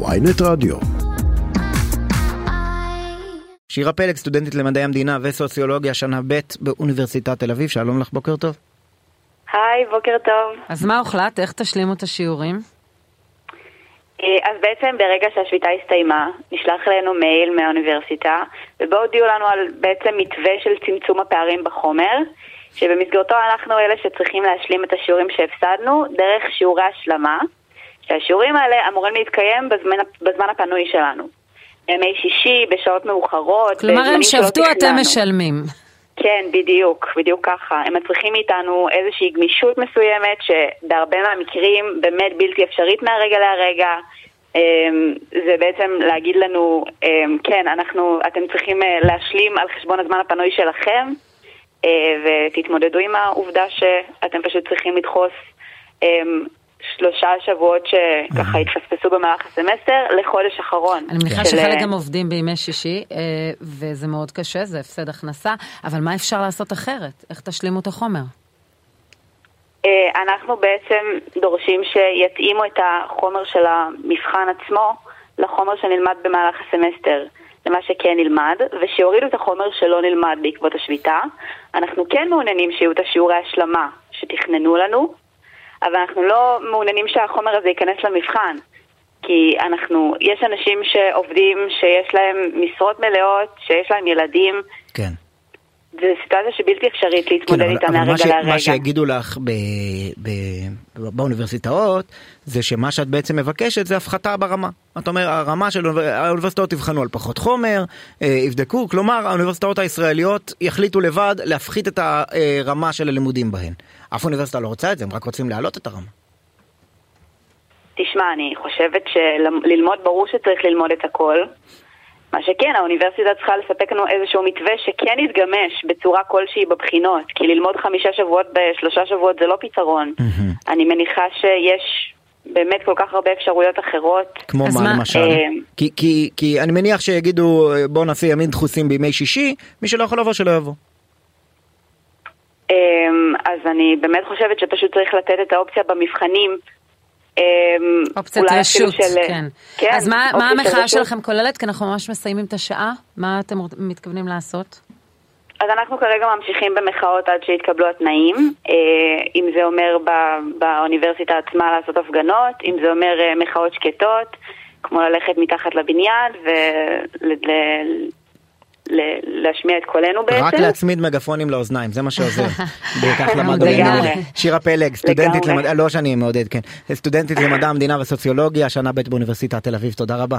ויינט רדיו. שירה פלג, סטודנטית למדעי המדינה וסוציולוגיה, שנה ב' באוניברסיטת תל אביב, שלום לך, בוקר טוב. היי, בוקר טוב. אז מה הוחלט? איך תשלימו את השיעורים? אה, אז בעצם ברגע שהשביתה הסתיימה, נשלח אלינו מייל מהאוניברסיטה, ובו הודיעו לנו על בעצם מתווה של צמצום הפערים בחומר, שבמסגרתו אנחנו אלה שצריכים להשלים את השיעורים שהפסדנו דרך שיעורי השלמה, שהשיעורים האלה אמורים להתקיים בזמן, בזמן הפנוי שלנו. ימי שישי, בשעות מאוחרות, כלומר הם שבתו, אתם. משלמים. כן, בדיוק, בדיוק ככה. הם מצריכים מאיתנו איזושהי גמישות מסוימת, שבהרבה מהמקרים באמת בלתי אפשרית מהרגע להרגע. אמ, זה בעצם להגיד לנו, אמ, כן, אנחנו, אתם צריכים אה, להשלים על חשבון הזמן הפנוי שלכם, אה, ותתמודדו עם העובדה שאתם פשוט צריכים לדחוס אמ, שלושה שבועות שככה התפספסו במהלך הסמסטר לחודש אחרון. אני מניחה של, שחלק אה, גם עובדים בימי שישי, אה, וזה מאוד קשה, זה הפסד הכנסה, אבל מה אפשר לעשות אחרת? איך תשלימו את החומר? אה, אנחנו בעצם דורשים שיתאימו את החומר של המבחן עצמו לחומר שנלמד במהלך הסמסטר, למה שכן נלמד, ושיורידו את החומר שלא נלמד בעקבות השביתה. אנחנו כן מעוניינים שיהיו את השיעורי השלמה שתכננו לנו, אבל אנחנו לא מעוניינים שהחומר הזה ייכנס למבחן. כי אנחנו, יש אנשים שעובדים, שיש להם משרות מלאות, שיש להם ילדים, כן. זו סיטואציה שבלתי אפשרית להתמודד כן, איתה מהרגע ש, להרגע. מה שיגידו לך ב, ב, באוניברסיטאות, זה שמה שאת בעצם מבקשת זה הפחתה ברמה. את אומרת, הרמה של האוניבר- האוניברסיטאות יבחנו על פחות חומר, אה, יבדקו, כלומר האוניברסיטאות הישראליות יחליטו לבד להפחית את הרמה של הלימודים בהן. אף אוניברסיטה לא רוצה את זה, הם רק רוצים להעלות את הרמה. תשמע, אני חושבת שללמוד ברור שצריך ללמוד את הכל. מה שכן, האוניברסיטה צריכה לספק לנו איזשהו מתווה שכן יתגמש בצורה כלשהי בבחינות, כי ללמוד חמישה שבועות בשלושה שבועות זה לא פתרון. אני מניחה שיש באמת כל כך הרבה אפשרויות אחרות. כמו מה, מה- למשל? אה, כי, כי, כי אני מניח שיגידו אה, בואו נעשה ימים דחוסים בימי שישי, מי שלא יכול לבוא שלא יבוא. אמ, אז אני באמת חושבת שפשוט צריך לתת את האופציה במבחנים. אמ, אופציית רשות, של- כן. אז מה, מה של המחאה רשות. שלכם כוללת? כי אנחנו ממש מסיימים את השעה. מה אתם מתכוונים לעשות? אז אנחנו כרגע ממשיכים במחאות עד שיתקבלו התנאים, אה, אם זה אומר באוניברסיטה עצמה לעשות הפגנות, אם זה אומר אה, מחאות שקטות, כמו ללכת מתחת לבניין ולהשמיע את קולנו בעצם. רק להצמיד מגפונים לאוזניים, זה מה שעוזר. כך למדנו. שירה פלג, סטודנטית. למדע, לא שאני מעודד, כן. סטודנטית למדע המדינה וסוציולוגיה, שנה ב' באוניברסיטת תל אביב, תודה רבה.